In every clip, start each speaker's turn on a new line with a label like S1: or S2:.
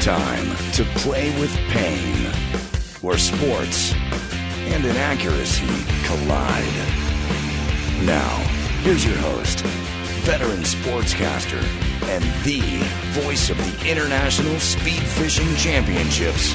S1: Time to play with pain, where sports and inaccuracy collide. Now, here's your host, veteran sportscaster, and the voice of the International Speed Fishing Championships,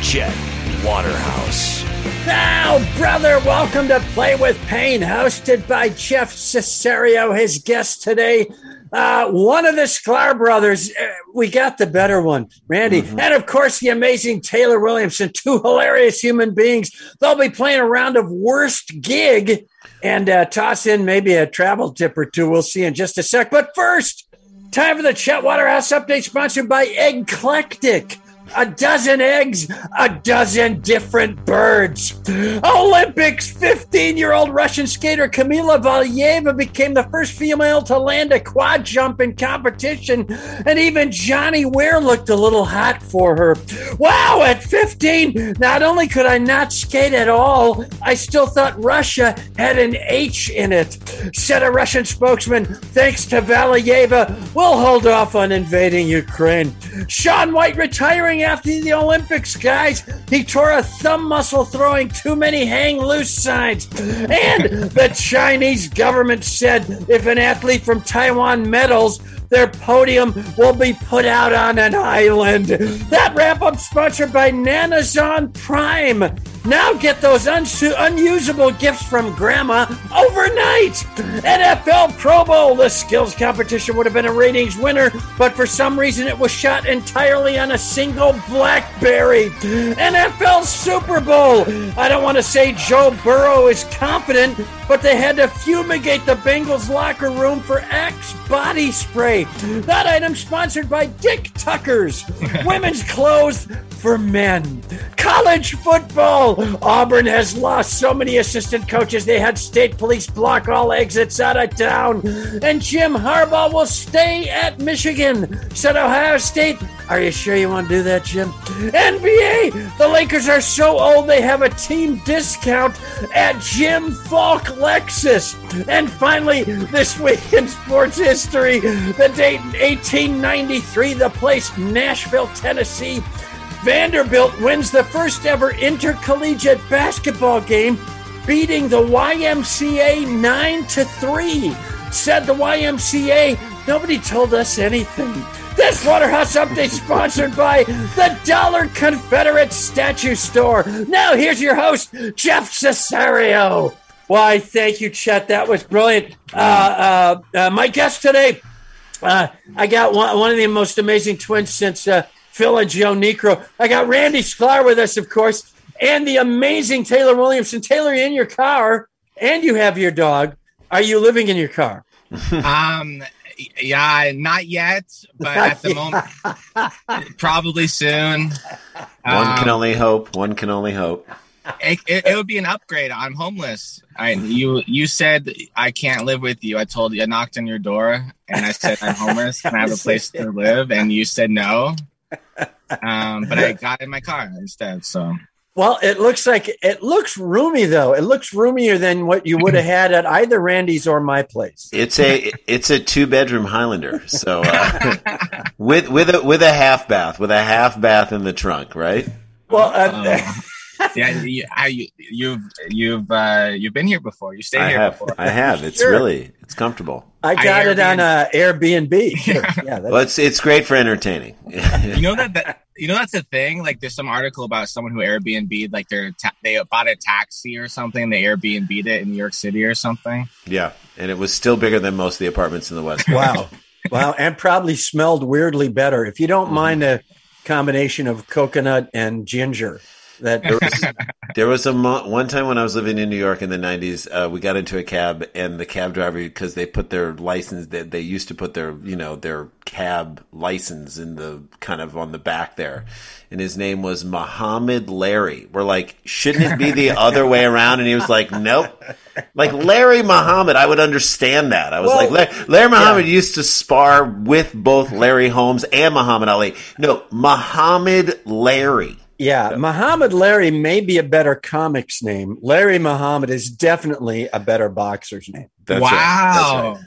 S1: Chet Waterhouse.
S2: Now, brother, welcome to Play with Pain, hosted by Jeff Cesario. His guest today, uh, one of the Sklar brothers. Uh, we got the better one, Randy. Mm-hmm. And of course, the amazing Taylor Williamson, two hilarious human beings. They'll be playing a round of worst gig and uh, toss in maybe a travel tip or two. We'll see in just a sec. But first, time for the Chet Waterhouse update sponsored by Eggclectic a dozen eggs, a dozen different birds. Olympics 15 year old Russian skater Kamila Valieva became the first female to land a quad jump in competition, and even Johnny Weir looked a little hot for her. Wow, at 15, not only could I not skate at all, I still thought Russia had an H in it. Said a Russian spokesman, thanks to Valieva, we'll hold off on invading Ukraine. Shaun White retiring after the Olympics, guys. He tore a thumb muscle throwing too many hang loose signs. And the Chinese government said if an athlete from Taiwan medals, their podium will be put out on an island. That wrap up sponsored by Nanozon Prime. Now get those unsu- unusable gifts from grandma overnight. NFL Pro Bowl, the skills competition would have been a ratings winner, but for some reason it was shot entirely on a single Blackberry. NFL Super Bowl. I don't want to say Joe Burrow is confident, but they had to fumigate the Bengals locker room for Axe body spray. That item sponsored by Dick Tucker's women's clothes for men. College football. Auburn has lost so many assistant coaches they had state police block all exits out of town. And Jim Harbaugh will stay at Michigan. Said Ohio State. Are you sure you want to do that, Jim? NBA. The Lakers are so old they have a team discount at Jim Falk Lexus. And finally, this week in sports history, the date 1893, the place Nashville, Tennessee. Vanderbilt wins the first ever intercollegiate basketball game, beating the YMCA 9 to 3. Said the YMCA, nobody told us anything. This Waterhouse update sponsored by the Dollar Confederate Statue Store. Now here's your host, Jeff Cesario. Why, thank you, Chet. That was brilliant. Uh, uh, uh, my guest today, uh, I got one, one, of the most amazing twins since uh, Phil and Joe Niekro. I got Randy Sklar with us, of course, and the amazing Taylor Williamson. Taylor, you're in your car, and you have your dog. Are you living in your car?
S3: um, yeah, not yet, but at the moment, probably soon.
S4: One um, can only hope. One can only hope.
S3: It, it, it, would be an upgrade. I'm homeless. I you you said I can't live with you. I told you I knocked on your door and I said I'm homeless. Can I have a place to live? And you said no um, but I got in my car instead. So
S2: well, it looks like it looks roomy though. It looks roomier than what you would have had at either Randy's or my place.
S4: It's a it's a two bedroom Highlander, so uh, with with a with a half bath, with a half bath in the trunk, right?
S2: Well, uh,
S3: um, yeah, you, I, you've you've uh, you've been here before. You stayed I here
S4: have,
S3: before.
S4: I have. It's sure. really it's comfortable.
S2: I got I it on uh, Airbnb. Sure.
S4: Yeah, well, it's it's great for entertaining.
S3: you know that, that you know that's the thing. Like, there's some article about someone who Airbnb like their ta- they bought a taxi or something. They Airbnb'd it in New York City or something.
S4: Yeah, and it was still bigger than most of the apartments in the West.
S2: wow, wow, and probably smelled weirdly better. If you don't mm. mind a combination of coconut and ginger That
S4: There was, there was a mo- one time when I was living in New York in the '90s. Uh, we got into a cab, and the cab driver, because they put their license, they, they used to put their, you know, their cab license in the kind of on the back there, and his name was Muhammad Larry. We're like, shouldn't it be the other way around? And he was like, nope. Like Larry Muhammad, I would understand that. I was
S2: Well,
S4: like, Larry, Larry Muhammad used to spar with both Larry Holmes and Muhammad Ali. No, Muhammad Larry.
S2: Yeah, Muhammad Larry may be a better comics name. Larry Muhammad is definitely a better boxer's name.
S4: That's right. That's
S3: wow.
S4: right.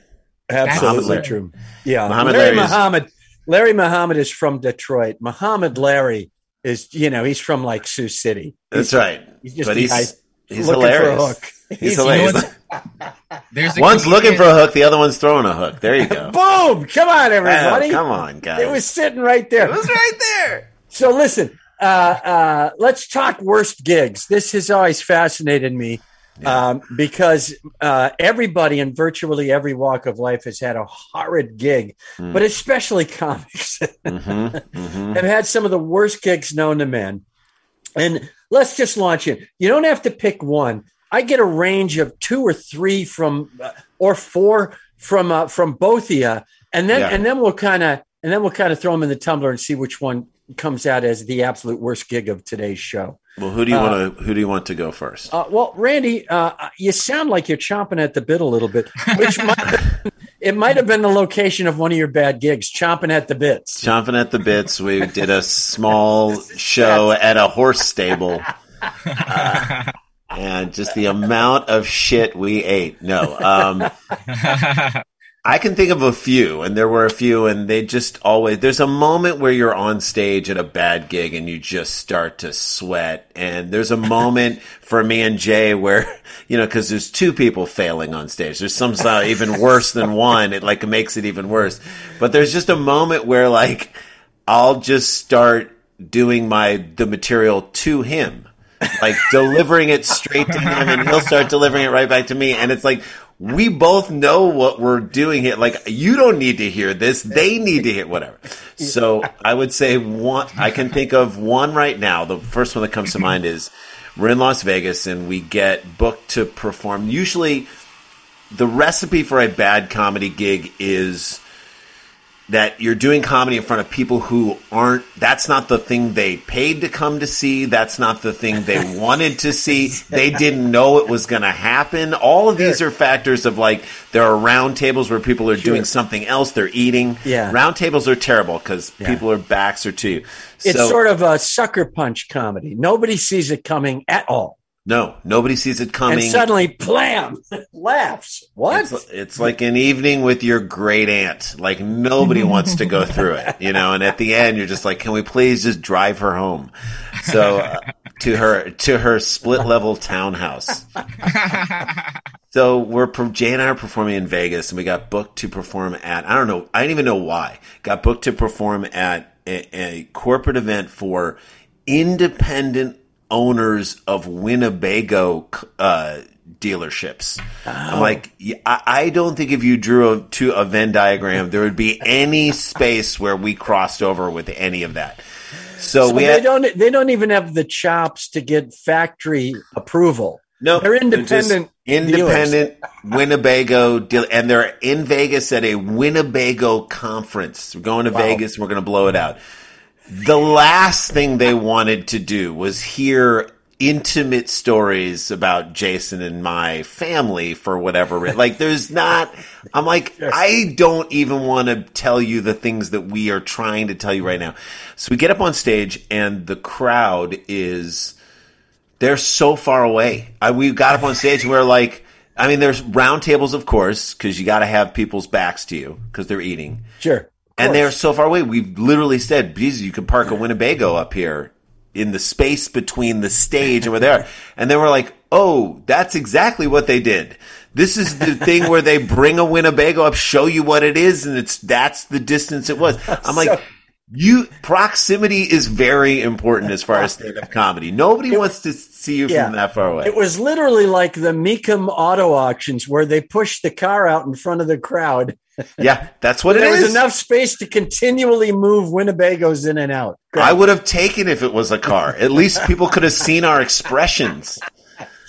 S2: Absolutely
S4: Muhammad
S2: true. Yeah,
S4: Muhammad
S2: Larry
S4: Larry is-
S2: Muhammad. Larry Muhammad is from Detroit. Muhammad Larry is, you know, he's from like Sioux City.
S4: That's right.
S2: He's just
S4: but he's
S2: guy
S4: he's hilarious.
S2: for a hook.
S4: He's
S3: You know
S4: hilarious.
S3: There's a
S4: one's
S3: comedian-
S4: looking for a hook, the other one's throwing a hook. There you go.
S2: Boom! Come on, everybody.
S4: Oh, come on, guys.
S2: It was sitting right there.
S4: It was right there.
S2: So listen, uh, uh, let's talk worst gigs. This has always fascinated me um, because uh, everybody in virtually every walk of life has had a horrid gig,
S4: Hmm.
S2: but especially comics
S4: hmm hmm
S2: have had some of the worst gigs known to men. And let's just launch in. You don't have to pick one. I get a range of two or three from, uh, or four from uh, from both of you, and then
S4: Yeah.
S2: and then we'll kind of and then we'll kind of throw them in the tumbler and see which one comes out as the absolute worst gig of today's show.
S4: Well, who do you
S2: Uh,
S4: want to who do you want to go first?
S2: Uh, well, Randy, uh, you sound like you're chomping at the bit a little bit, which might, it might have been the location of one of your bad gigs, chomping at the bits.
S4: Chomping at the bits. We did a small show at a horse stable. Uh, and just the amount of shit we ate. No. Um, I can think of a few, and there were a few, and they just always. There's a moment where you're on stage at a bad gig and you just start to sweat. And there's a moment for me and Jay where, you know, because there's two people failing on stage. There's some even worse than one. It like makes it even worse. But there's just a moment where like I'll just start doing my the material to him like delivering it straight to him and he'll start delivering it right back to me and it's like we both know what we're doing here. Like you don't need to hear this. They need to hear whatever. So i would say one i can think of one right now. The first one that comes to mind is we're in las vegas and we get booked to perform. Usually the recipe for a bad comedy gig is that you're doing comedy in front of people who aren't that's not the thing they paid to come to see that's not the thing they wanted to see they didn't know it was going to happen all of these are factors of like there are round tables where people are doing something else they're eating
S2: Yeah.
S4: round tables are terrible because
S2: Yeah.
S4: people are backs are to you
S2: It's
S4: So-
S2: sort of a sucker punch comedy. Nobody sees it coming at all.
S4: No nobody sees it coming
S2: And suddenly, blam, laughs. What?
S4: It's, it's like an evening with your great aunt. Like nobody wants to go through it, you know. And at the end, you're just like, "Can we please just drive her home?" So uh, to her to her split level townhouse. So we're Jay and I are performing in Vegas, and we got booked to perform at I don't know I don't even know why got booked to perform at a, a corporate event for independent owners of Winnebago uh, dealerships. I'm like I, don't think if you drew a, to a Venn diagram there would be any space where we crossed over with any of that. So,
S2: So
S4: we
S2: they
S4: had,
S2: don't. They don't even have the chops to get factory approval.
S4: No,
S2: They're independent
S4: independent Winnebago deal, and they're in Vegas at a Winnebago conference. We're going to
S2: Wow.
S4: Vegas. and We're going to blow it out. The last thing they wanted to do was hear intimate stories about Jason and my family for whatever reason. Like, there's not. I'm like, I don't even want to tell you the things that we are trying to tell you right now. So we get up on stage, and the crowd is they're so far away. I, we got up on stage and we are like, I mean, there's round tables, of course, because you got to have people's backs to you because they're eating.
S2: Sure.
S4: And they're so far away. We've literally said, Jesus, you could park a Winnebago up here in the space between the stage and where they are. And then we're like, oh, that's exactly what they did. This is the thing where they bring a Winnebago up, show you what it is, and it's that's the distance it was. I'm like,
S2: So-
S4: you proximity is very important as far as stand-up comedy. Nobody wants to see you
S2: Yeah.
S4: from that far away.
S2: It was literally like the Mecum auto auctions where they pushed the car out in front of the crowd.
S4: Yeah, that's what it
S2: there was enough space to continually move Winnebagos in and out.
S4: I would have taken if it was a car. At least people could have seen our expressions.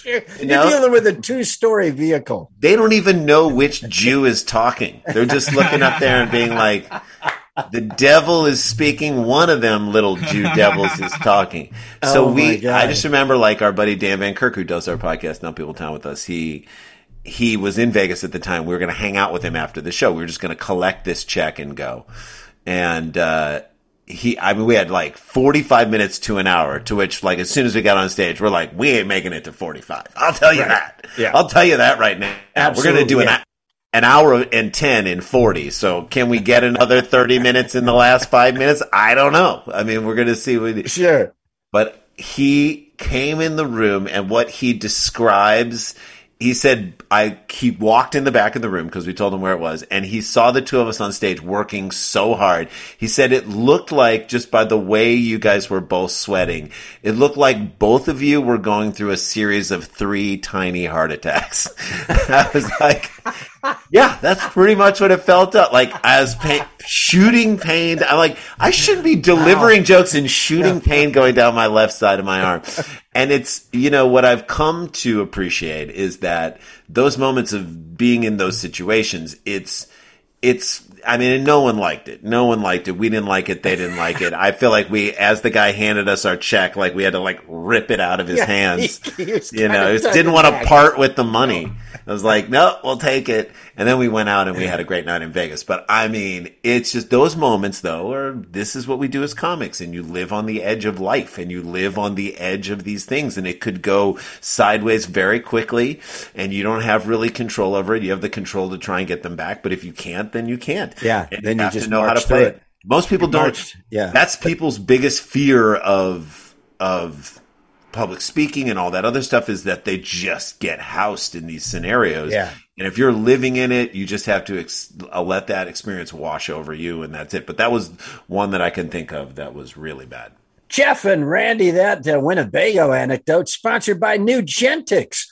S2: You're, you're dealing with a two-story vehicle.
S4: They don't even know which Jew is talking. They're just looking up there and being like, "The devil is speaking." One of them little Jew devils is talking. So
S2: Oh,
S4: we,
S2: God.
S4: I just remember like our buddy Dan Van Kirk, who does our podcast, Dumb People Town with us. He he was in Vegas at the time. We were going to hang out with him after the show. We were just going to collect this check and go. And uh, he, I mean, we had like 45 minutes to an hour, to which, like, as soon as we got on stage, we're like, we ain't making it to 45. I'll tell you that.
S2: Yeah.
S4: I'll tell you that right now. we're going to do an,
S2: yeah.
S4: an hour and 10 in 40. So can we get another 30 minutes in the last five minutes? I don't know. I mean, we're going to see what,
S2: Sure.
S4: but he came in the room and what he describes he said i he walked in the back of the room because we told him where it was and he saw the two of us on stage working so hard. He said it looked like just by the way you guys were both sweating it looked like both of you were going through a series of three tiny heart attacks. I was like yeah, that's pretty much what it felt like. As pain, shooting pain. I'm like, I shouldn't be delivering jokes and shooting pain going down my left side of my arm. And it's, you know, what I've come to appreciate is that those moments of being in those situations, it's, it's, I mean, no one liked it. No one liked it. We didn't like it. They didn't like it. I feel like we, as the guy handed us our check, like we had to like rip it out of his
S2: Yeah,
S4: hands.
S2: he- he
S4: you know, didn't want to part with the money. I was like, no, we'll take it. And then we went out and we had a great night in Vegas. But I mean, it's just those moments though, or this is what we do as comics and you live on the edge of life and you live on the edge of these things and it could go sideways very quickly and you don't have really control over it. You have the control to try and get them back. But if you can't, then you can't.
S2: Yeah,
S4: And
S2: then you
S4: have
S2: just
S4: to know how to play it.
S2: it.
S4: Most people don't.
S2: marched, yeah.
S4: That's people's biggest fear of, of, public speaking and all that other stuff is that they just get housed in these scenarios.
S2: Yeah.
S4: And if you're living in it, you just have to ex- uh, let that experience wash over you, and that's it. But that was one that I can think of that was really bad.
S2: Jeff and Randy, that uh, Winnebago anecdote sponsored by Nugentix.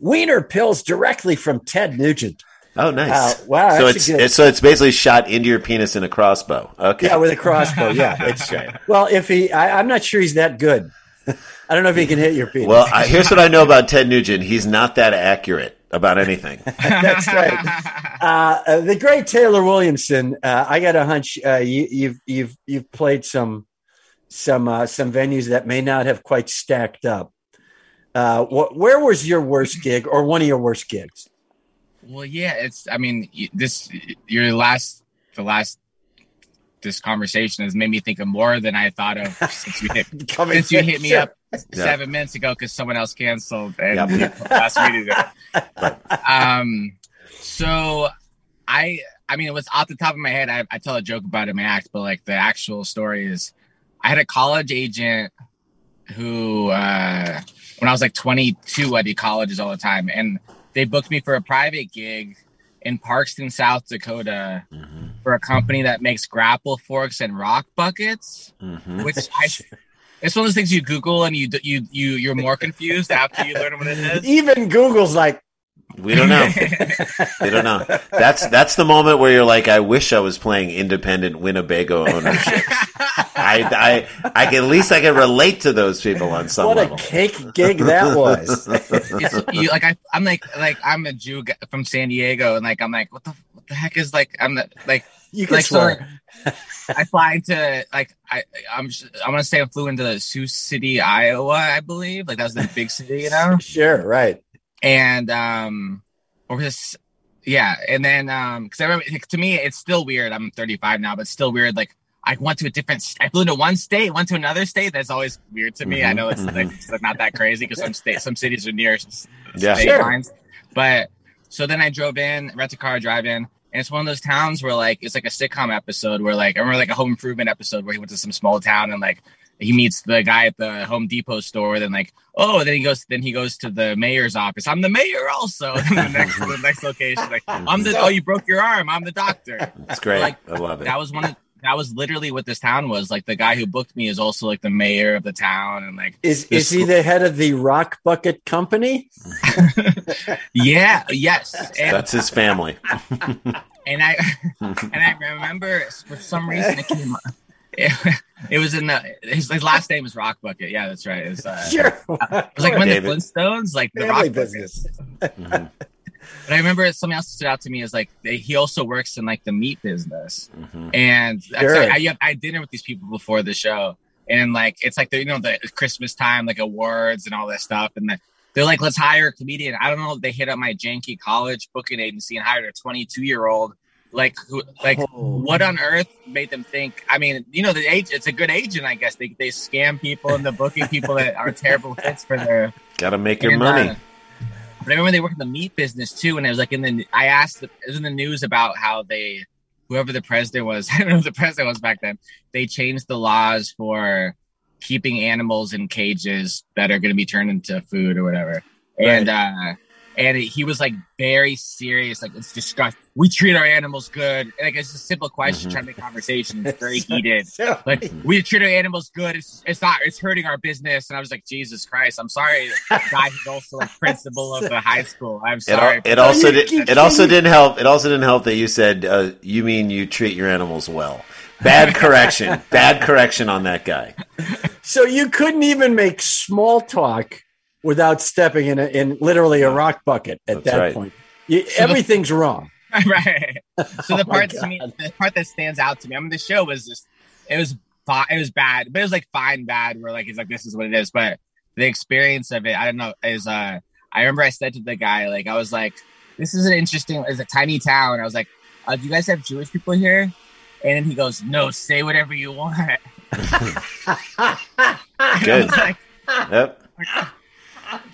S2: Wiener pills directly from Ted Nugent.
S4: Oh, nice.
S2: Uh, wow,
S4: So it's, it's so it's basically shot into your penis in a crossbow. Okay.
S2: Yeah, with a crossbow. Yeah, it's right. well. If he, I, I'm not sure he's that good. I don't know if he can hit your penis.
S4: well, I, here's what I know about Ted Nugent. He's not that accurate about anything.
S2: That's right. Uh, uh, the great Taylor Williamson. Uh, I got a hunch uh, you, you've you've you've played some some uh, some venues that may not have quite stacked up. Uh, wh- where was your worst gig, or one of your worst gigs?
S3: Well, yeah, it's. I mean, this your last, the last, this conversation has made me think of more than I thought of since you hit since you hit me
S2: sure.
S3: up seven minutes ago because someone else canceled and
S4: Yep.
S3: you asked me to do it. Um, so I, I mean, it was off the top of my head. I, I tell a joke about it in my act, but like the actual story is, I had a college agent who, uh, when I was like 22, I did colleges all the time, and they booked me for a private gig in Parkston, South Dakota, for a company that makes grapple forks and rock buckets
S4: Mhm.
S3: which I it's one of those things you Google and you you you you're more confused after you learn what it is.
S2: Even Google's like,
S4: We don't know. we don't know. That's that's the moment where you're like, I wish I was playing independent Winnebago ownership. I, I, I can, at least I can relate to those people on some
S2: what
S4: level.
S2: a cake gig that was.
S3: You, like I I'm like like I'm a Jew g- from San Diego and like I'm like what the what the heck is like I'm the, like
S2: You can
S3: like so
S2: swear.
S3: I fly into like I I'm I'm gonna say I flew into Sioux City, Iowa, I believe. Like that was the big city, you know.
S2: Sure, right.
S3: And um or this yeah and then um because i remember to me it's still weird. I'm 35 now but it's still weird. Like i went to a different i flew to one state went to another state that's always weird to me. I
S4: Mhm,
S3: know it's, like, it's not that crazy because some state some cities are near
S4: Yeah.
S3: state
S2: Sure.
S3: lines. But so then i drove in rent a car drive in and it's one of those towns where like it's like a sitcom episode where like I remember like a home improvement episode where he went to some small town and like he meets the guy at the Home Depot store. Then like, oh, then he goes. Then he goes to the mayor's office. I'm the mayor also. The next, the next location, like, I'm the. Oh, you broke your arm. I'm the doctor.
S4: It's great.
S3: Like,
S4: I love it.
S3: That was one of that was literally what this town was. Like the guy who booked me is also like the mayor of the town, and like
S2: Is
S3: This-
S2: is he the head of the Rock Bucket Company?
S3: yeah, yes, and,
S4: That's his family.
S3: and I and I remember for some reason it came. It, it was in the his, his last name is Rock Bucket. Yeah, that's right. It's, uh,
S2: Sure.
S3: It was like when
S4: David.
S3: the Flintstones, like the
S2: Family
S3: Rock
S2: business.
S3: Bucket. But I remember something else stood out to me is like they, he also works in like the meat business,
S4: Mhm.
S3: and
S2: Sure.
S3: I, I, I had dinner with these people before the show, and like it's like the you know the Christmas time like awards and all that stuff, and the, they're like let's hire a comedian. I don't know. They hit up my janky college booking agency and hired a 22 year old. Like who? Like
S2: Oh.
S3: what on earth made them think? I mean, you know, the age. It's a good agent, I guess. They they scam people into booking people that are terrible fits for their
S4: Got to make your money.
S3: uh, but I remember they work in the meat business too, and it was like in the. I asked, it was in the news about how they, whoever the president was, I don't know who the president was back then. They changed the laws for keeping animals in cages that are going to be turned into food or whatever. And uh and he was like very serious, like it's disgusting. We treat our animals good. Like it's a simple question,
S4: Mhm.
S3: trying to make conversation. It's very heated.
S2: So-
S3: Like we treat our animals good. It's it's not it's hurting our business. And I was like, Jesus Christ, I'm sorry. Guy who's also like principal of the high school. I'm
S4: It, al-
S3: sorry.
S4: it also did,
S2: you-
S4: it also didn't help. It also didn't help that you said uh, you mean you treat your animals well. Bad correction. Bad correction on that guy.
S2: So you couldn't even make small talk without stepping in, a, in literally a rock bucket at
S4: That's
S2: that
S4: right.
S2: point. You, everything's wrong.
S3: right. So the
S2: Oh
S3: part to me, the part that stands out to me. I mean, the show was just it was it was bad, but it was like fine bad. Where like it's like this is what it is, but the experience of it, I don't know, is uh. I remember I said to the guy, like I was like, "This is an interesting. It's a tiny town." I was like, uh, "Do you guys have Jewish people here?" And then he goes, "No, say whatever you want."
S4: Good.
S3: I was like,
S4: Yep.
S3: "That's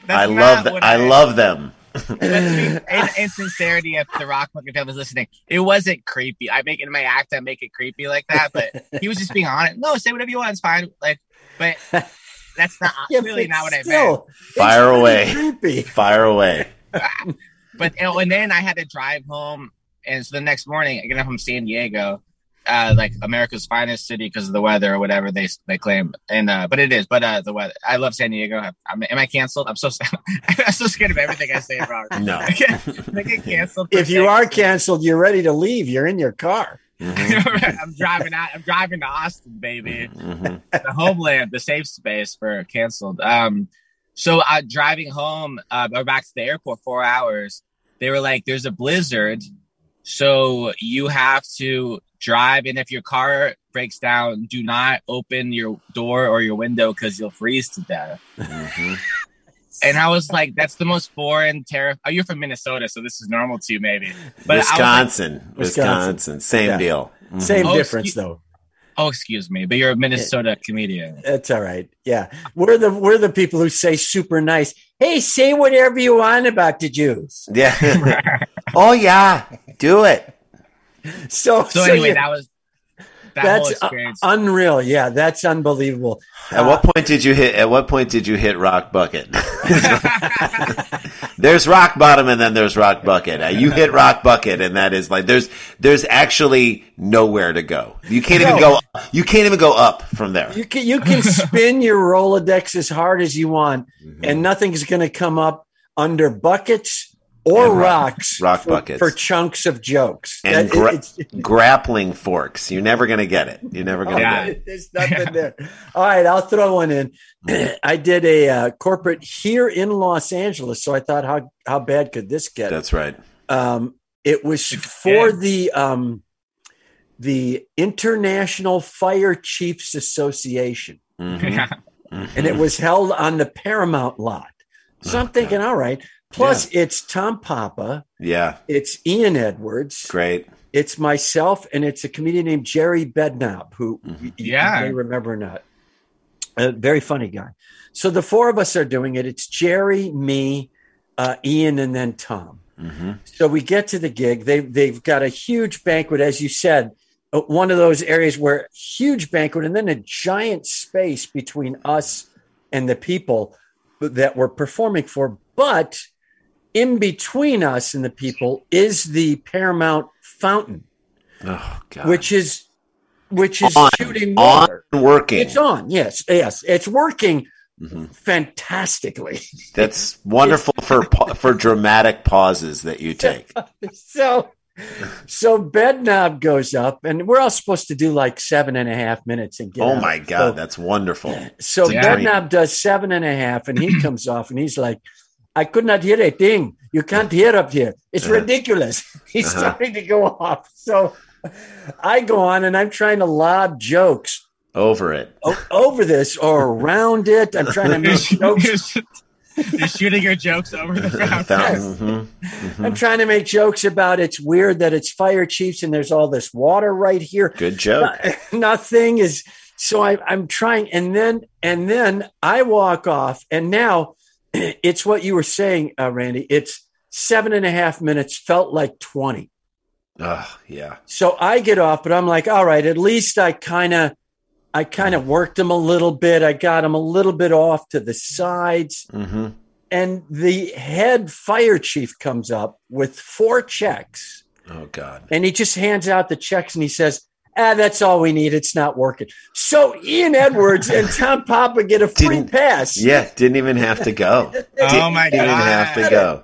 S4: I love that.
S3: what
S4: I love them.
S3: In, in sincerity, if the Rock fan was listening, it wasn't creepy. I make it in my act, I make it creepy like that, but he was just being honest. No, say whatever you want, it's fine. Like, but that's not
S2: Yeah,
S3: really not what I meant.
S2: still,
S4: Fire away.
S2: Creepy.
S4: Fire away.
S3: But and then I had to drive home, and so the next morning I get up from San Diego, uh, like America's finest city because of the weather or whatever they they claim. And uh, but it is. But uh, the weather. I love San Diego. I'm, am I canceled? I'm so I'm so scared of everything I say wrong.
S4: No.
S3: I get, I get canceled.
S2: If you are canceled, you're ready to leave. You're in your car.
S4: Mhm,
S3: I'm driving out. I'm driving to Austin, baby,
S4: mhm.
S3: the homeland, the safe space for canceled. Um, so uh, driving home uh, or back to the airport, four hours. They were like, "There's a blizzard, so you have to drive, and if your car breaks down, do not open your door or your window because you'll freeze to death."
S4: Mhm.
S3: And I was like, "That's the most foreign terror." Oh, you're from Minnesota, so this is normal to you, maybe. But I was like,
S4: Wisconsin.
S2: Wisconsin.
S4: Wisconsin. Same
S2: Yeah.
S4: deal. Mhm.
S2: Same
S3: Oh,
S2: difference,
S3: excuse-
S2: though.
S3: "Oh, excuse me, but you're a Minnesota comedian."
S2: That's all right. Yeah, we're the we're the people who say super nice. Hey, say whatever you want about the Jews.
S4: Yeah. oh yeah. Do it.
S2: So,
S3: So anyway,
S2: yeah,
S3: that was that
S2: that's uh, unreal. Yeah, that's unbelievable.
S4: At what point did you hit? At what point did you hit rock bucket? there's rock bottom, and then there's rock bucket. Uh, you hit rock bucket, and that is like there's there's actually nowhere to go. You can't even go. You can't even go up from there.
S2: You can you can spin your Rolodex as hard as you want,
S4: Mm-hmm.
S2: and nothing's going to come up under buckets or
S4: And rock-
S2: rocks.
S4: rock
S2: for,
S4: buckets.
S2: for chunks of jokes.
S4: And
S2: That-
S4: gra-
S2: it's-
S4: Grappling forks. You're never gonna get it. You're never gonna
S3: Yeah.
S4: get it.
S2: There's nothing there. All right, I'll throw one in. I did a uh, corporate here in Los Angeles, so I thought, how how bad could this get?
S4: That's right.
S2: Um, it was for the um, the International Fire Chiefs Association,
S4: Mhm.
S3: Yeah.
S2: and it was held on the Paramount lot. So I'm
S4: Oh,
S2: thinking, all right. Plus, it's Tom Papa,
S4: Yeah.
S2: it's Ian Edwards,
S4: Great.
S2: it's myself, and it's a comedian named Jerry Bednob, who
S4: Mhm.
S2: you- you
S3: Yeah.
S2: may remember or not. A very funny guy. So the four of us are doing it. It's Jerry, me, uh, Ian, and then Tom.
S4: hmm
S2: So we get to the gig. They they've got a huge banquet, as you said, uh, one of those areas where huge banquet, and then a giant space between us and the people that we're performing for. But in between us and the people is the Paramount Fountain,
S4: Oh God.
S2: which is which is
S4: On,
S2: shooting
S4: on
S2: water.
S4: working.
S2: It's on. Yes, yes, it's working
S4: Mhm.
S2: fantastically.
S4: That's wonderful for for dramatic pauses that you take.
S2: so so Bednob goes up and we're all supposed to do like seven and a half minutes and get
S4: Oh
S2: out.
S4: my god,
S2: So-
S4: that's wonderful.
S2: So
S4: It's a
S2: Bednob does seven and a half and he comes off and he's like, I could not hear a thing. You can't hear up here. It's
S4: Uh-huh.
S2: ridiculous. He's
S4: Uh-huh.
S2: starting to go off. So I go on and I'm trying to lob jokes
S4: Over it.
S2: o- over this or around it. I'm trying to make jokes.
S3: you're- you're shooting your jokes over the fountain.
S4: Fountain. mhm.
S2: I'm trying to make jokes about it's weird that it's fire chiefs and there's all this water right here.
S4: Good joke.
S2: Nothing is so I, I'm trying, and then and then I walk off, and now it's what you were saying, uh, Randy. It's seven and a half minutes, felt like twenty.
S4: Oh, yeah.
S2: So I get off, but I'm like, all right, at least I kind of, I kind of worked them a little bit. I got them a little bit off to the sides.
S4: hmm
S2: And the head fire chief comes up with four checks
S4: Oh god.
S2: and he just hands out the checks and he says, ah, that's all we need. It's not working. So Ian Edwards and Tom Papa get a free
S4: Didn't-
S2: pass.
S4: Yeah, didn't even have to go.
S3: Oh my
S4: Didn't
S3: god!
S4: have to go.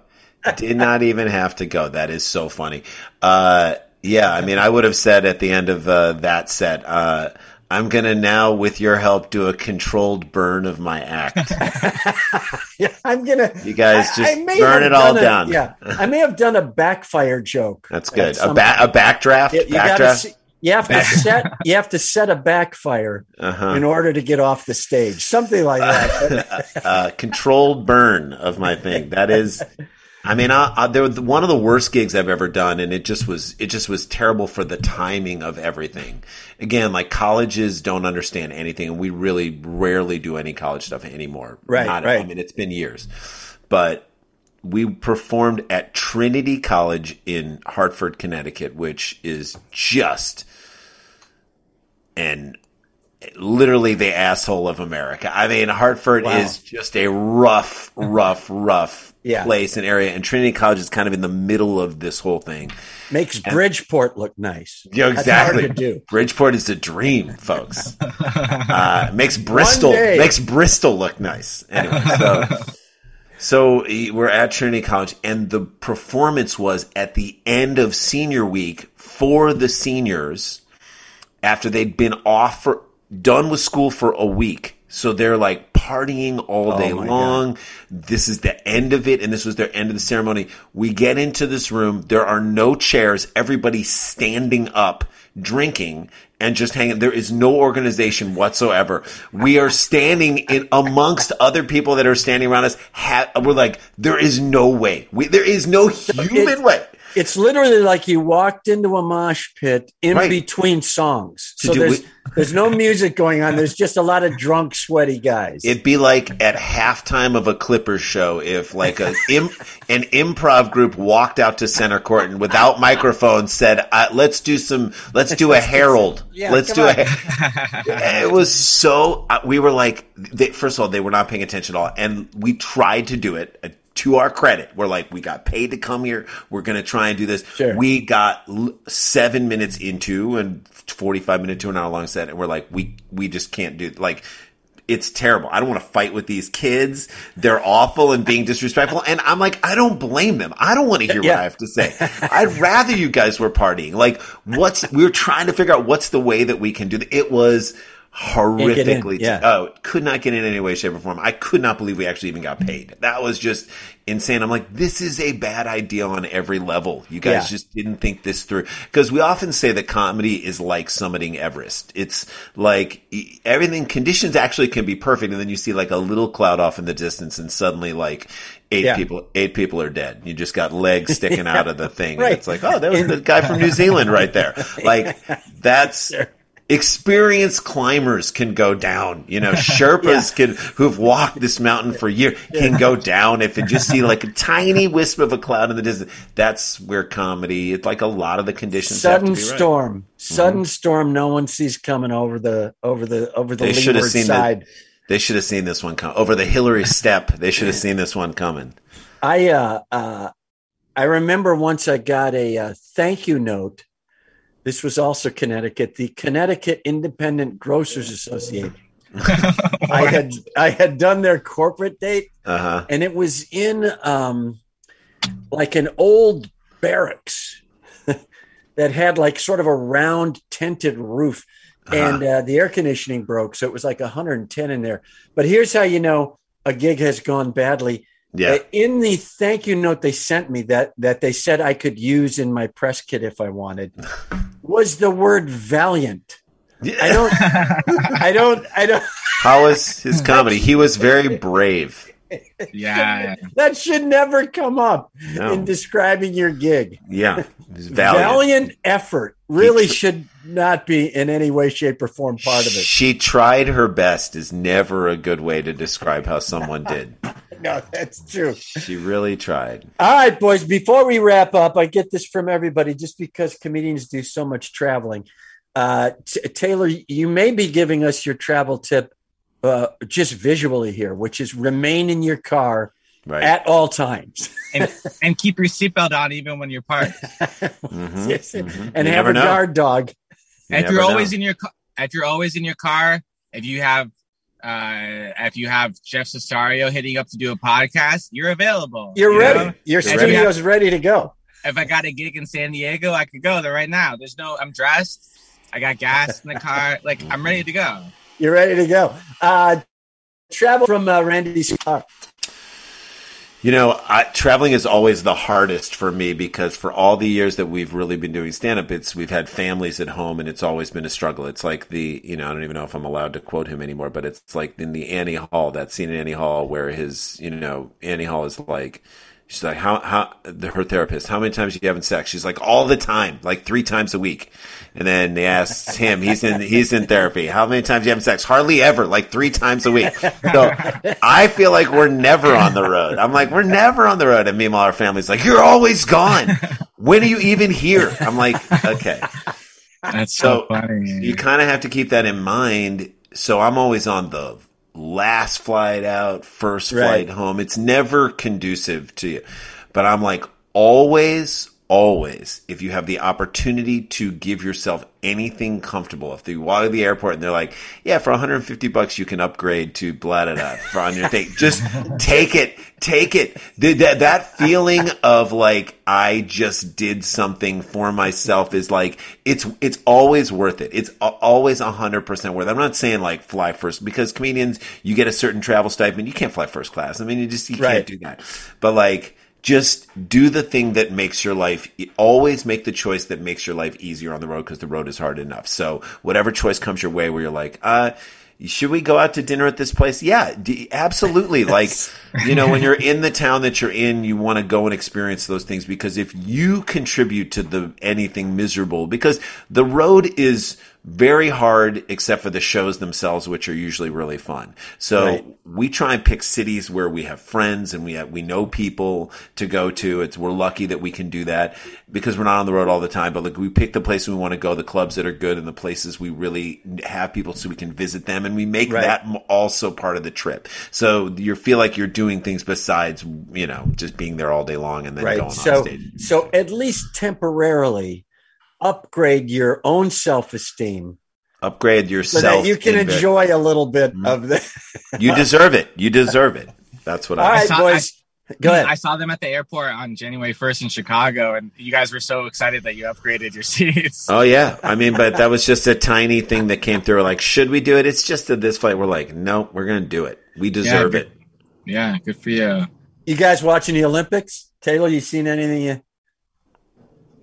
S4: Did not even have to go. That is so funny. Uh, yeah, I mean, I would have said at the end of uh, that set, uh, I'm gonna now, with your help, do a controlled burn of my act.
S2: Yeah, I'm gonna.
S4: You guys just
S2: I may
S4: burn it all
S2: a-
S4: down.
S2: yeah, I may have done a backfire joke.
S4: That's good. A, ba- a backdraft.
S2: You,
S4: backdraft.
S2: You have to set. You have to set a backfire
S4: Uh-huh.
S2: in order to get off the stage. Something like that.
S4: uh, controlled burn of my thing. That is, I mean, I, I, there was one of the worst gigs I've ever done, and it just was it just was terrible for the timing of everything. Again, like colleges don't understand anything, and we really rarely do any college stuff anymore.
S2: Right,
S4: Not-
S2: right.
S4: I mean, it's been years, but we performed at Trinity College in Hartford, Connecticut, which is just and literally the asshole of America. I mean, Hartford
S2: Wow.
S4: is just a rough, rough, rough
S2: Yeah.
S4: place and area, and Trinity College is kind of in the middle of this whole thing.
S2: Makes Bridgeport look nice.
S4: Yeah, exactly.
S2: do.
S4: Bridgeport is a dream, folks. uh, makes Bristol makes Bristol look nice. Anyway, so so we're at Trinity College, and the performance was at the end of senior week for the seniors after they'd been off for done with school for a week. So they're like partying all oh day
S2: Oh
S4: long. This is the end of it, and this was their end of the ceremony. We get into this room. There are no chairs. Everybody's standing up, drinking, and just hanging. There is no organization whatsoever. We are standing in amongst other people that are standing around us. Ha- we're like, there is no way. We, there is no human
S2: It-
S4: way.
S2: It's literally like you walked into a mosh pit in
S4: Right.
S2: between songs.
S4: To
S2: So there's there's no music going on. There's just a lot of drunk, sweaty guys.
S4: It'd be like at halftime of a Clippers show if like a Im, an improv group walked out to center court and without microphones said, uh, "Let's do some, let's do a Harold,
S2: Yeah,
S4: let's do
S2: on.
S4: a." It was so. Uh, we were like, they, first of all, they were not paying attention at all, and we tried to do it. To our credit, we're like, we got paid to come here. We're going to try and do this.
S2: Sure.
S4: We got l- seven minutes into and 45 minute to an hour long set. And we're like, we, we just can't do like, it's terrible. I don't want to fight with these kids. They're awful and being disrespectful. And I'm like, I don't blame them. I don't want to hear
S2: Yeah.
S4: what I have to say. I'd rather you guys were partying. Like, what's, we were trying to figure out what's the way that we can do that. It was horrifically,
S2: yeah.
S4: oh, could not get in any way, shape, or form. I could not believe we actually even got paid. That was just insane. I'm like, this is a bad idea on every level. You guys
S2: Yeah.
S4: just didn't think this through. Because we often say that comedy is like summiting Everest. It's like everything, conditions actually can be perfect, and then you see like a little cloud off in the distance, and suddenly like eight
S2: Yeah.
S4: people, eight people are dead. You just got legs sticking out of the thing,
S2: Right.
S4: and it's like, oh, that was the guy from New Zealand right there. Like that's experienced climbers can go down. You know, Sherpas can who've walked this mountain for years can go down if you just see like a tiny wisp of a cloud in the distance. That's where comedy. It's like a lot of the conditions.
S2: sudden
S4: to be right. Mm-hmm.
S2: storm, sudden storm. No one sees coming over the over the over the
S4: They should have
S2: leeward
S4: seen
S2: side.
S4: that. They should have seen this one come over the Hillary step. They should have seen this one coming.
S2: I uh, uh, I remember once I got a uh, thank you note This was also Connecticut, the Connecticut Independent Grocers Association. I had I had done their corporate date,
S4: Uh huh.
S2: and it was in um, like an old barracks that had like sort of a round tented roof, and uh, the air conditioning broke, so it was like 110 in there. But here's how you know a gig has gone badly.
S4: Yeah.
S2: Uh, in the thank you note they sent me that that they said I could use in my press kit if I wanted was the word valiant. I don't I don't I don't
S4: How was his comedy? He was very brave.
S3: yeah.
S2: that should never come up
S4: No.
S2: in describing your gig.
S4: Yeah. Valiant.
S2: Valiant effort really should not be in any way, shape, or form part of it.
S4: She tried her best is never a good way to describe how someone did.
S2: No, that's true.
S4: She really tried.
S2: All right, boys, before we wrap up, I get this from everybody just because comedians do so much traveling. Uh, T- Taylor, you may be giving us your travel tip uh, just visually here, which is remain in your car
S4: Right.
S2: at all times
S3: And, and keep your seatbelt on even when you're parked.
S4: Mhm,
S2: Yes,
S4: mhm.
S2: and
S4: You
S2: have a
S4: know.
S2: guard dog.
S4: You
S3: if you're
S4: know.
S3: always in your car, if you're always in your car, if you have uh if you have Jeff Cesario hitting up to do a podcast, you're available.
S2: You're
S3: you
S2: ready.
S3: know?
S2: Your studio's ready to go.
S3: If I got a gig in San Diego, I could go there right now. There's no I'm dressed. I got gas in the car. Like I'm ready to go.
S2: You're ready to go. Uh, travel from uh, Randy's car.
S4: You know, I, traveling is always the hardest for me because for all the years that we've really been doing stand up, it's we've had families at home and it's always been a struggle. It's like the, you know, I don't even know if I'm allowed to quote him anymore, but it's like in the Annie Hall, that scene in Annie Hall where his, you know, Annie Hall is like, she's like, how, how, her therapist, how many times are you having sex? She's like, all the time, like three times a week. And then they asked him, he's in, he's in therapy. How many times are you having sex? Hardly ever, like three times a week. So I feel like we're never on the road. I'm like, we're never on the road. And meanwhile, our family's like, you're always gone. When are you even here? I'm like, okay.
S3: That's
S4: So
S3: so, funny.
S4: you kind of have to keep that in mind. So I'm always on the last flight out, first
S2: Right.
S4: flight home. It's never conducive to you. But I'm like, always, always, if you have the opportunity to give yourself anything comfortable, if you walk to the airport and they're like, yeah, for 150 bucks, you can upgrade to blah, blah, blah for on your thing. Just take it, take it. That, that feeling of like, I just did something for myself is like, it's, it's always worth it. It's a- always 100% worth it. I'm not saying like fly first because comedians, you get a certain travel stipend. You can't fly first class. I mean, you just, you
S2: Right.
S4: can't do that. But like, just do the thing that makes your life always make the choice that makes your life easier on the road because the road is hard enough. So whatever choice comes your way where you're like uh should we go out to dinner at this place? Yeah d- absolutely. Like you know when you're in the town that you're in you want to go and experience those things because if you contribute to the anything miserable because the road is very hard except for the shows themselves which are usually really fun so
S2: Right.
S4: we try and pick cities where we have friends and we have, we know people to go to. It's we're lucky that we can do that because we're not on the road all the time. But like we pick the places we want to go, the clubs that are good, and the places we really have people so we can visit them, and we make
S2: Right.
S4: that also part of the trip. So you feel like you're doing things besides you know just being there all day long and then going
S2: Right.
S4: on
S2: So,
S4: stage.
S2: so at least temporarily upgrade your own self esteem
S4: Upgrade yourself.
S2: that you can
S4: in bed.
S2: enjoy a little bit
S4: Mm-hmm.
S2: of the.
S4: You deserve it. You deserve it. That's what
S2: All
S4: I.
S2: right,
S3: saw-
S2: boys. Go ahead.
S3: I saw them at the airport on January 1st in Chicago, and you guys were so excited that you upgraded your seats.
S4: Oh yeah, I mean, but that was just a tiny thing that came through. Like, should we do it? It's just at this flight. We're like, no, we're gonna do it. We deserve
S3: good.
S4: it.
S3: Yeah, good for you.
S2: you guys watching the Olympics? Taylor, you seen anything? You...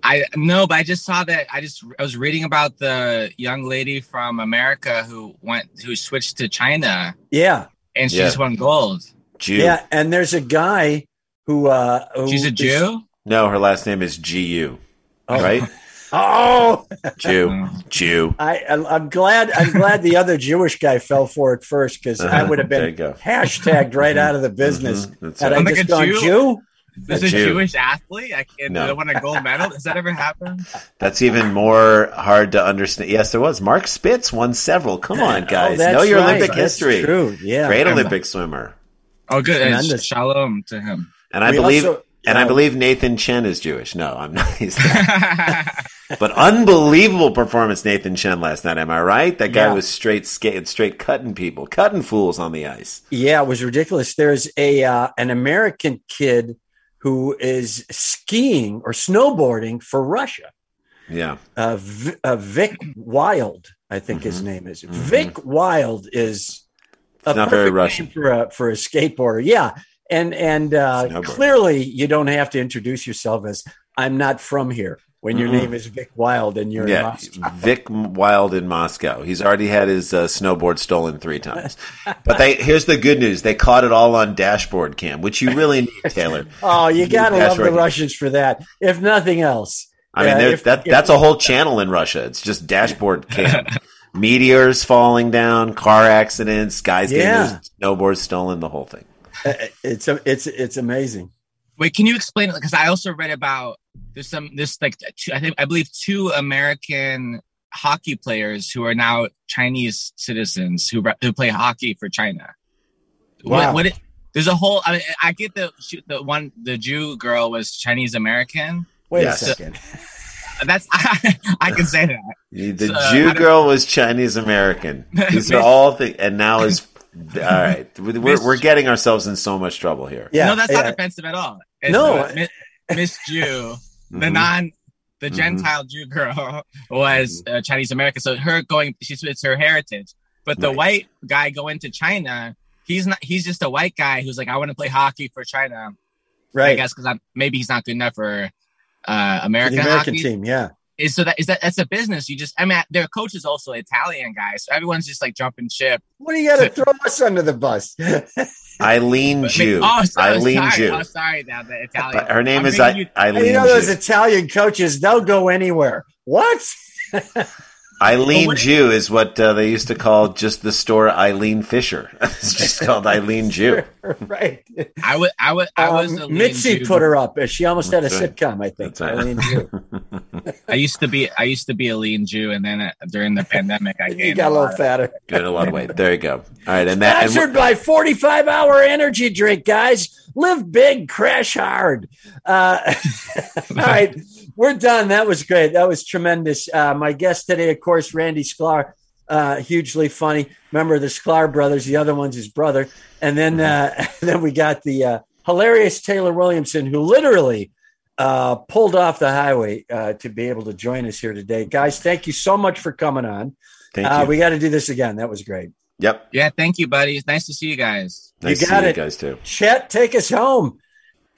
S3: I no, but I just saw that. I just I was reading about the young lady from America who went who switched to China,
S2: Yeah,
S3: and she
S4: Yeah.
S3: just won gold.
S4: Jew.
S2: yeah. And there's a guy who. uh who
S3: She's a
S2: is-
S3: Jew.
S4: No, her last name is G U.
S2: Oh.
S4: Right?
S2: Oh,
S4: Jew.
S3: Oh.
S4: Jew.
S2: I, I- I'm glad. I'm glad the other Jewish guy fell for it first because I
S4: Uh-huh.
S2: would have been hashtagged right out of the business.
S4: Mhm. That's
S2: Had
S4: right.
S2: I
S3: Like
S2: just
S3: a
S2: gone
S3: Jew?
S2: Jew?
S3: There's
S4: A
S3: a
S4: Jew.
S3: Jewish athlete. I can't.
S4: No.
S3: No. won a gold medal. Has that ever happened?
S4: That's even more hard to understand. Yes, there was. Mark Spitz won several. Come on, guys.
S2: Oh,
S4: know your
S2: right.
S4: Olympic
S2: That's
S4: history.
S2: True. Yeah.
S4: Great
S3: I'm-
S4: Olympic swimmer.
S3: Oh, good. And shalom to him.
S4: And I
S2: We
S4: believe
S2: also-
S4: and I
S2: uh,
S4: believe Nathan Chen is Jewish. No, I'm not. He's not. but unbelievable performance, Nathan Chen last night. Am I right? That guy
S2: Yeah.
S4: was straight skating, straight cutting people, cutting fools on the ice.
S2: Yeah, it was ridiculous. There's a uh, an American kid who is skiing or snowboarding for Russia.
S4: Yeah,
S2: Uh, v- uh, Vic Wild, I think his name is. Vic Wild is a
S4: Mm-hmm. not very Russian.
S2: name for a for a skateboarder. Yeah, and and uh, clearly you don't have to introduce yourself as I'm not from here when your
S4: Mm-mm.
S2: name is Vic Wild and you're in
S4: yeah.
S2: Moscow.
S4: Vic Wild in Moscow. He's already had his uh, snowboard stolen three times. But they here's the good news: they caught it all on dashboard cam, which you really need, Taylor.
S2: Oh, you gotta love the
S4: right.
S2: Russians for that, if nothing else.
S4: I mean,
S2: Yeah,
S4: there-
S2: if-
S4: that
S2: if-
S4: that's a whole channel in Russia. It's just dashboard cam. Meteors falling down, car accidents, guys getting
S2: Yeah.
S4: their snowboards stolen, the whole thing.
S2: Uh, It's it's it's amazing.
S3: Wait, can you explain it? Because I also read about there's some this like two, I think I believe two American hockey players who are now Chinese citizens who who play hockey for China.
S2: Wow.
S3: What, what it, there's a whole. I, mean, I get the she- the one the Jew girl was Chinese American.
S2: Wait
S4: Yes.
S2: a second.
S3: That's I, I can say that.
S4: The
S3: So,
S4: Jew girl was Chinese American. These are all things, and now is all right. We're, we're getting ourselves in so much trouble here.
S2: Yeah,
S3: no, that's
S2: yeah.
S3: not offensive at all. It's
S2: No.
S3: the Mi- Miss Jew, the
S4: Mhm.
S3: non, the
S4: Mhm.
S3: Gentile Jew girl was uh, Chinese American. So her going, she's it's her heritage. But the
S4: Right.
S3: white guy going to China, he's not. He's just a white guy who's like, I want to play hockey for China.
S2: Right.
S3: I guess because maybe he's not good enough for uh, American,
S2: the American
S3: hockey.
S2: team, yeah.
S3: Is so that is that that's a business. You just I mean their coach is also Italian guy, so everyone's just like jumping ship.
S2: What do you got to throw us under the bus?
S4: Eileen
S3: But-
S4: Jew.
S3: Oh, sorry,
S4: Eileen
S3: sorry.
S4: Oh, Jew.
S3: Oh, sorry, now the Italian.
S4: But her name
S3: I'm
S4: is
S3: thinking
S4: I-
S3: you-
S4: Eileen
S2: you know those
S4: Jew.
S2: Italian coaches, they'll go anywhere. What?
S4: Eileen
S3: what-
S4: Jew is what uh, they used to call just the store Eileen Fisher. it's just called Eileen Jew.
S2: right.
S3: I would, I would, I was.
S2: Um, Mitzi
S3: Jew.
S2: put her up. She almost had a
S4: right.
S2: sitcom, I think.
S4: Right.
S2: Eileen Jew.
S3: I used to be, I used to be a lean Jew, and then uh, during the pandemic, I
S2: You
S3: gained
S2: got a
S3: lot
S2: little fatter.
S4: Good, a lot of weight. There you go. All right, and that. And
S2: Sponsored by 45 Hour Energy Drink, guys. Live big, crash hard. Uh, all right, we're done. That was great. That was tremendous. Uh, my guest today, of course, Randy Sklar, uh, hugely funny. Member of the Sklar brothers. The other one's his brother. And then, uh, then we got the uh, hilarious Taylor Williamson, who literally uh, pulled off the highway uh, to be able to join us here today. Guys, thank you so much for coming on.
S4: thank
S2: Uh,
S4: you.
S2: we got to do this again. That was great.
S4: yep.
S3: Yeah, thank you, buddy. It's nice to see you guys.
S4: Nice
S2: You
S4: to
S2: got
S4: see you
S2: it.
S4: guys too.
S2: Chet, take us home.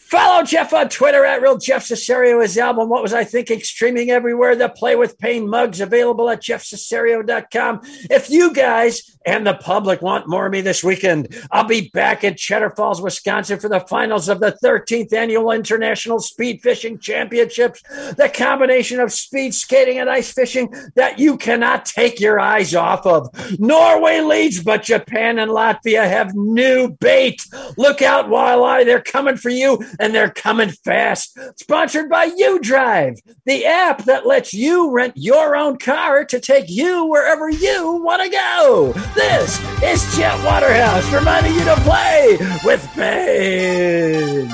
S2: Follow Jeff on Twitter at Real Jeff Cesario. His album, What Was I Thinking? Streaming everywhere. The Play with Pain mugs available at jeffcesario.com. If you guys and the public want more of me this weekend, I'll be back at Cheddar Falls, Wisconsin for the finals of the 13th Annual International Speed Fishing Championships. The combination of speed skating and ice fishing that you cannot take your eyes off of. Norway leads, but Japan and Latvia have new bait. Look out, walleye. They're coming for you and they're coming fast. Sponsored by U Drive, the app that lets you rent your own car to take you wherever you want to go. This is Chet Waterhouse reminding you to play with pain.